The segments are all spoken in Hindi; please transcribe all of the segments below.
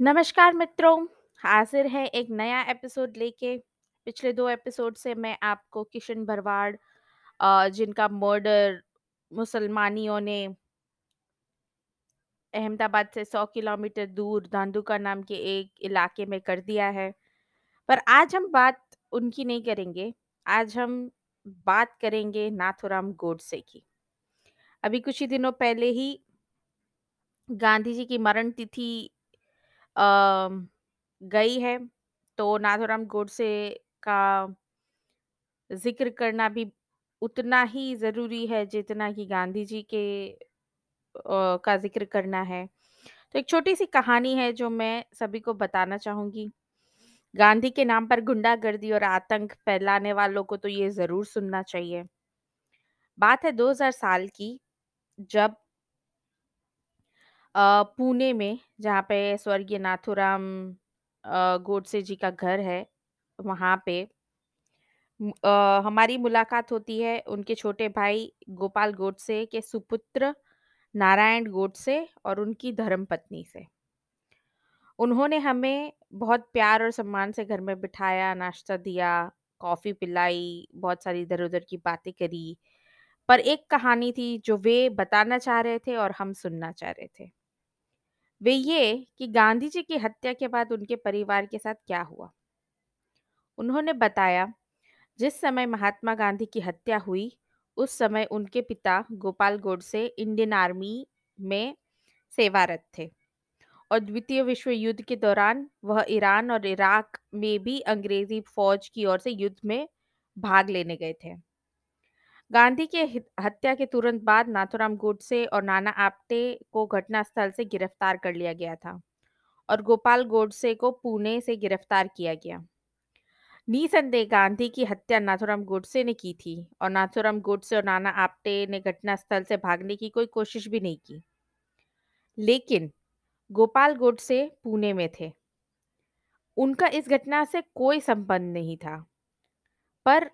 नमस्कार मित्रों, हाज़िर है एक नया एपिसोड लेके। पिछले दो एपिसोड से मैं आपको किशन भरवाड़ जिनका मर्डर मुसलमानियों ने अहमदाबाद से 100 किलोमीटर दूर धांधुका नाम के एक इलाके में कर दिया है। पर आज हम बात उनकी नहीं करेंगे, आज हम बात करेंगे नाथूराम गोडसे की। अभी कुछ ही दिनों पहले ही गांधी जी की मरण तिथि गई है, तो नाथूराम गोडसे का ज़िक्र करना भी उतना ही ज़रूरी है जितना कि गांधी जी के अ, का ज़िक्र करना है। तो एक छोटी-सी कहानी है जो मैं सभी को बताना चाहूँगी। गांधी के नाम पर गुंडागर्दी और आतंक फैलाने वालों को तो ये ज़रूर सुनना चाहिए। बात है 2000 साल की जब पुणे में जहाँ पे स्वर्गीय नाथूराम गोडसे जी का घर है, वहाँ पे हमारी मुलाकात होती है उनके छोटे भाई गोपाल गोडसे के सुपुत्र नारायण गोडसे और उनकी धर्मपत्नी से। उन्होंने हमें बहुत प्यार और सम्मान से घर में बिठाया, नाश्ता दिया, कॉफ़ी पिलाई, बहुत सारी इधर-उधर की बातें करी। पर एक कहानी थी जो वे बताना चाह रहे थे और हम सुनना चाह रहे थे। वे ये कि गांधी जी की हत्या के बाद उनके परिवार के साथ क्या हुआ। उन्होंने बताया जिस समय महात्मा गांधी की हत्या हुई, उस समय उनके पिता गोपाल गोडसे इंडियन आर्मी में सेवारत थे और द्वितीय विश्व युद्ध के दौरान वह ईरान और इराक में भी अंग्रेज़ी फौज की ओर से युद्ध में भाग लेने गए थे। गांधी के हित- हत्या के तुरंत बाद नाथूराम गोडसे और नाना आप्टे को घटनास्थल से गिरफ़्तार कर लिया गया था और गोपाल गोडसे को पुणे से गिरफ़्तार किया गया। निसंदेह गांधी की हत्या नाथूराम गोडसे ने की थी और नाथूराम गोडसे और नाना आप्टे ने घटनास्थल से भागने की कोई कोशिश भी नहीं की। लेकिन गोपाल गोडसे पुणे में थे। उनका इस घटना से कोई संबंध नहीं था। पर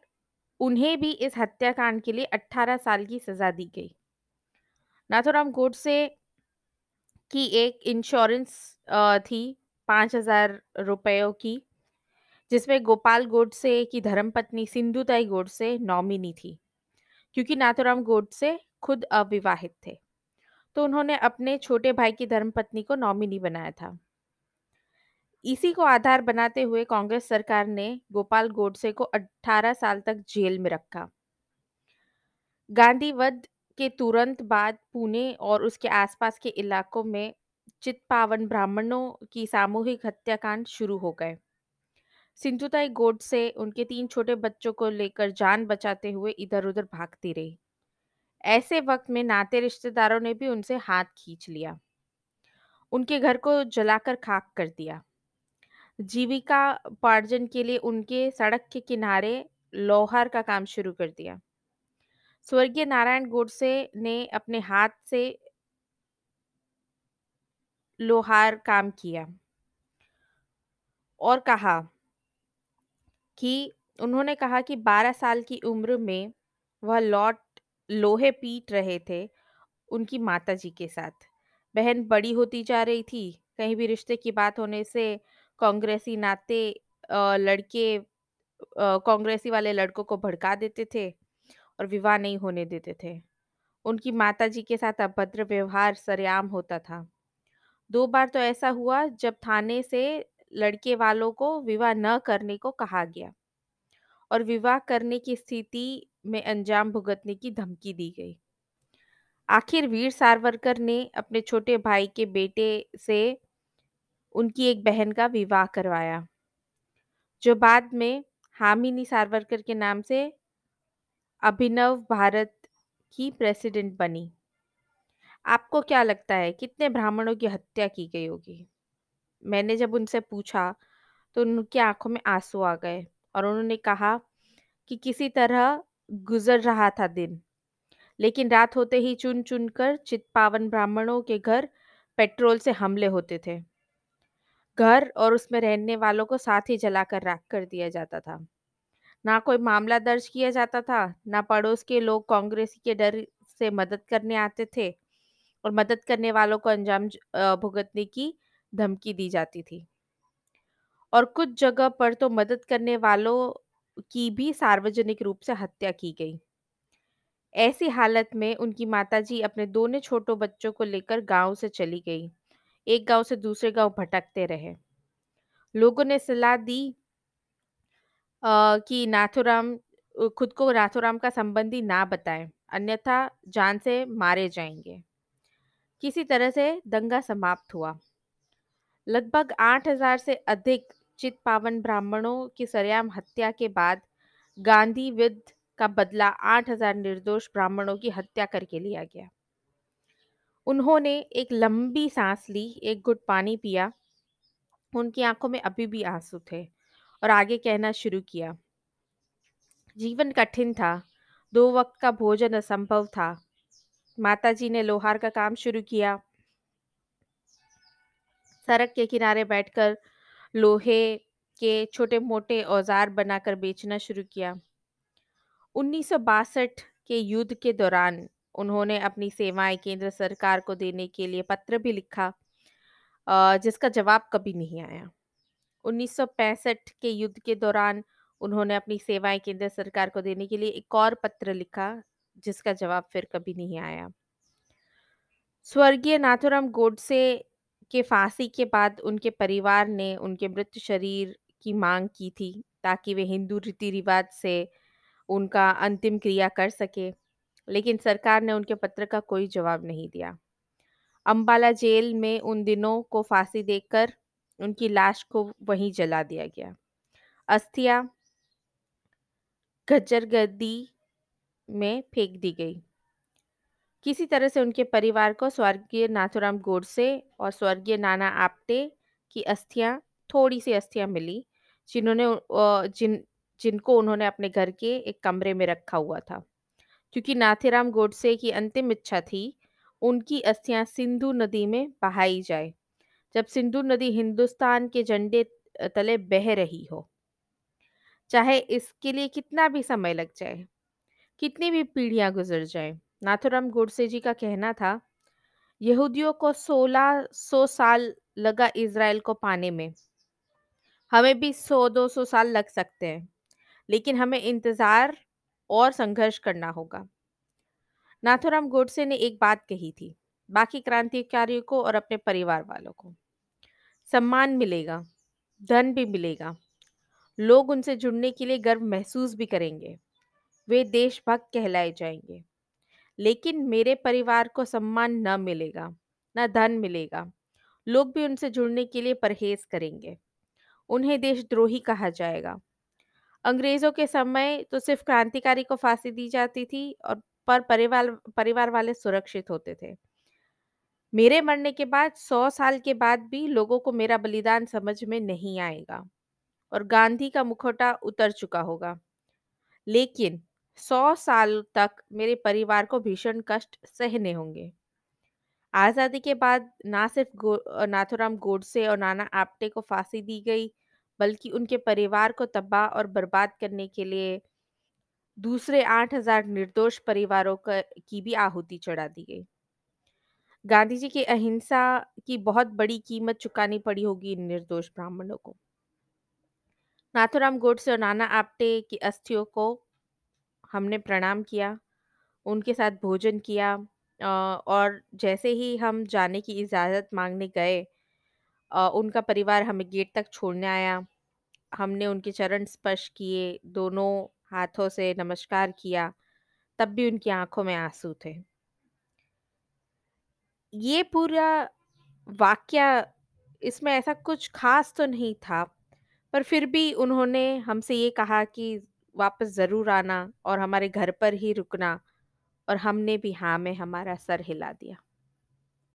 उन्हें भी इस हत्याकांड के लिए 18 साल की सजा दी गई। नाथूराम गोडसे की एक इंश्योरेंस थी पाँच हज़ार रुपयों की, जिसमें गोपाल गोडसे की धर्मपत्नी, सिंधुताई गोडसे नॉमिनी थी, क्योंकि नाथूराम गोडसे खुद अविवाहित थे। तो उन्होंने अपने छोटे भाई की धर्मपत्नी को नॉमिनी बनाया था। इसी को आधार बनाते हुए कांग्रेस सरकार ने गोपाल गोडसे को 18 साल तक जेल में रखा। गांधी वध के तुरंत बाद पुणे और उसके आसपास के इलाकों में चित्पावन ब्राह्मणों की सामूहिक हत्याकांड शुरू हो गए। सिंधुताई गोडसे उनके तीन छोटे बच्चों को लेकर जान बचाते हुए इधर-उधर भागती रही। ऐसे वक्त में नाते रिश्तेदारों ने भी उनसे हाथ खींच लिया। उनके घर को जलाकर खाक कर दिया। जीविका उपार्जन के लिए उनके सड़क के किनारे लोहार का काम शुरू कर दिया स्वर्गीय नारायण गोडसे ने अपने हाथ से लोहार काम किया और कहा कि उन्होंने कहा कि 12 साल की उम्र में वह लौट लोहे पीट रहे थे उनकी माताजी के साथ। बहन बड़ी होती जा रही थी, कहीं भी रिश्ते की बात होने से कांग्रेसी नाते लड़के कांग्रेसी वाले लड़कों को भड़का देते थे और विवाह नहीं होने देते थे। उनकी माताजी के साथ अभद्र व्यवहार सरेआम होता था। 2 बार तो ऐसा हुआ जब थाने से लड़के वालों को विवाह न करने को कहा गया और विवाह करने की स्थिति में अंजाम भुगतने की धमकी दी गई। आखिर वीर सावरकर ने अपने छोटे भाई के बेटे से उनकी एक बहन का विवाह करवाया, जो बाद में हामिनी सावरकर के नाम से अभिनव भारत की प्रेसिडेंट बनी। आपको क्या लगता है कितने ब्राह्मणों की हत्या की गई होगी? मैंने जब उनसे पूछा, तो उनकी आँखों में आँसू आ गए और उन्होंने कहा कि किसी तरह गुज़र रहा था दिन। लेकिन रात होते ही चुन-चुन कर चित्पावन ब्राह्मणों के घर पेट्रोल से हमले होते थे। घर और उसमें रहने वालों को साथ ही जलाकर राख कर दिया जाता था। ना कोई मामला दर्ज किया जाता था, ना पड़ोस के लोग कांग्रेस के डर से मदद करने आते थे और मदद करने वालों को अंजाम भुगतने की धमकी दी जाती थी। और कुछ जगह पर तो मदद करने वालों की भी सार्वजनिक रूप से हत्या की गई। ऐसी हालत में उनकी माताजी अपने दोनों छोटो बच्चों को लेकर गाँव से चली गई। एक गाँव से दूसरे गाँव भटकते रहे। लोगों ने सलाह दी अ, कि नाथुराम खुद को नाथुराम का संबंधी ना बताएँ अन्यथा जान से मारे जाएँगे। किसी तरह से दंगा समाप्त हुआ। लगभग 8000 से अधिक चित पावन ब्राह्मणों की सरेआम हत्या के बाद गांधी विद का बदला 8000 निर्दोष ब्राह्मणों की हत्या करके लिया गया। उन्होंने एक लंबी सांस ली, एक घुट पानी पिया। उनकी आँखों में अभी भी आँसू थे और आगे कहना शुरू किया। जीवन कठिन था, दो वक्त का भोजन असंभव था। माताजी ने लोहार का काम शुरू किया। सड़क के किनारे बैठकर लोहे के छोटे मोटे औज़ार बनाकर बेचना शुरू किया। 1962 के युद्ध के दौरान उन्होंने अपनी सेवाएँ केंद्र सरकार को देने के लिए पत्र भी लिखा जिसका जवाब कभी नहीं आया। 1965 के युद्ध के दौरान उन्होंने अपनी सेवाएँ केंद्र सरकार को देने के लिए एक और पत्र लिखा, जिसका जवाब फिर कभी नहीं आया। स्वर्गीय नाथुराम गोडसे के फांसी के बाद उनके परिवार ने उनके मृत शरीर की मांग की थी, ताकि वे हिंदू रीति रिवाज से उनका अंतिम क्रिया कर सके। लेकिन सरकार ने उनके पत्र का कोई जवाब नहीं दिया। अंबाला जेल में उन दिनों को फांसी देकर उनकी लाश को वहीं जला दिया गया। अस्थियाँ गज्जर गद्दी में फेंक दी गई। किसी तरह से उनके परिवार को स्वर्गीय नाथुराम गोडसे और स्वर्गीय नाना आप्टे की अस्थियाँ, थोड़ी सी अस्थियाँ मिली, जिन्होंने जिन, जिनको उन्होंने अपने घर के एक कमरे में रखा हुआ था। क्योंकि नाथेराम गोडसे की अंतिम इच्छा थी, उनकी अस्थियाँ सिंधु नदी में बहाई जाए, जब सिंधु नदी हिंदुस्तान के झंडे तले बह रही हो। चाहे इसके लिए कितना भी समय लग जाए, कितनी भी पीढ़ियाँ गुजर जाए, नाथुराम गोडसे जी का कहना था, यहूदियों को 1600 सो साल लगा इज़राइल को पाने में। हमें भी 100-200 साल लग सकते हैं, लेकिन हमें इंतज़ार और संघर्ष करना होगा। नाथुराम गोडसे ने एक बात कही थी, बाकी क्रांतिकारियों को और अपने परिवार वालों को। सम्मान मिलेगा, धन भी मिलेगा, लोग उनसे जुड़ने के लिए गर्व महसूस भी करेंगे, वे देशभक्त कहलाए जाएँगे। लेकिन मेरे परिवार को सम्मान न मिलेगा, न धन मिलेगा, लोग भी उनसे जुड़ने के लिए परहेज करेंगे। उन्हें देशद्रोही कहा जाएगा। अंग्रेज़ों के समय तो सिर्फ़ क्रांतिकारी को फांसी दी जाती थी और पर परिवार परिवार वाले सुरक्षित होते थे। मेरे मरने के बाद सौ साल के बाद भी लोगों को मेरा बलिदान समझ में नहीं आएगा और गांधी का मुखौटा उतर चुका होगा। लेकिन सौ साल तक मेरे परिवार को भीषण कष्ट सहने होंगे। आज़ादी के बाद ना सिर्फ़ गो, नाथुराम गोडसे और नाना आप्टे को फांसी दी गई बल्कि उनके परिवार को तबाह और बर्बाद करने के लिए दूसरे 8000 निर्दोष परिवारों का, की भी आहुति चढ़ा दी गई। गांधी जी की अहिंसा की बहुत बड़ी कीमत चुकानी पड़ी होगी इन निर्दोष ब्राह्मणों को। नाथुराम गोडसे और नाना आप्टे की अस्थियों को हमने प्रणाम किया, उनके साथ भोजन किया और जैसे ही हम जाने की इजाज़त मांगने गए उनका परिवार हमें गेट तक छोड़ने आया। हमने उनके चरण स्पर्श किए, दोनों हाथों से नमस्कार किया, तब भी उनकी आँखों में आँसू थे। ये पूरा वाक्य इसमें ऐसा कुछ खास तो नहीं था, पर फिर भी उन्होंने हमसे ये कहा कि वापस ज़रूर आना और हमारे घर पर ही रुकना, और हमने भी हाँ में हमारा सर हिला दिया।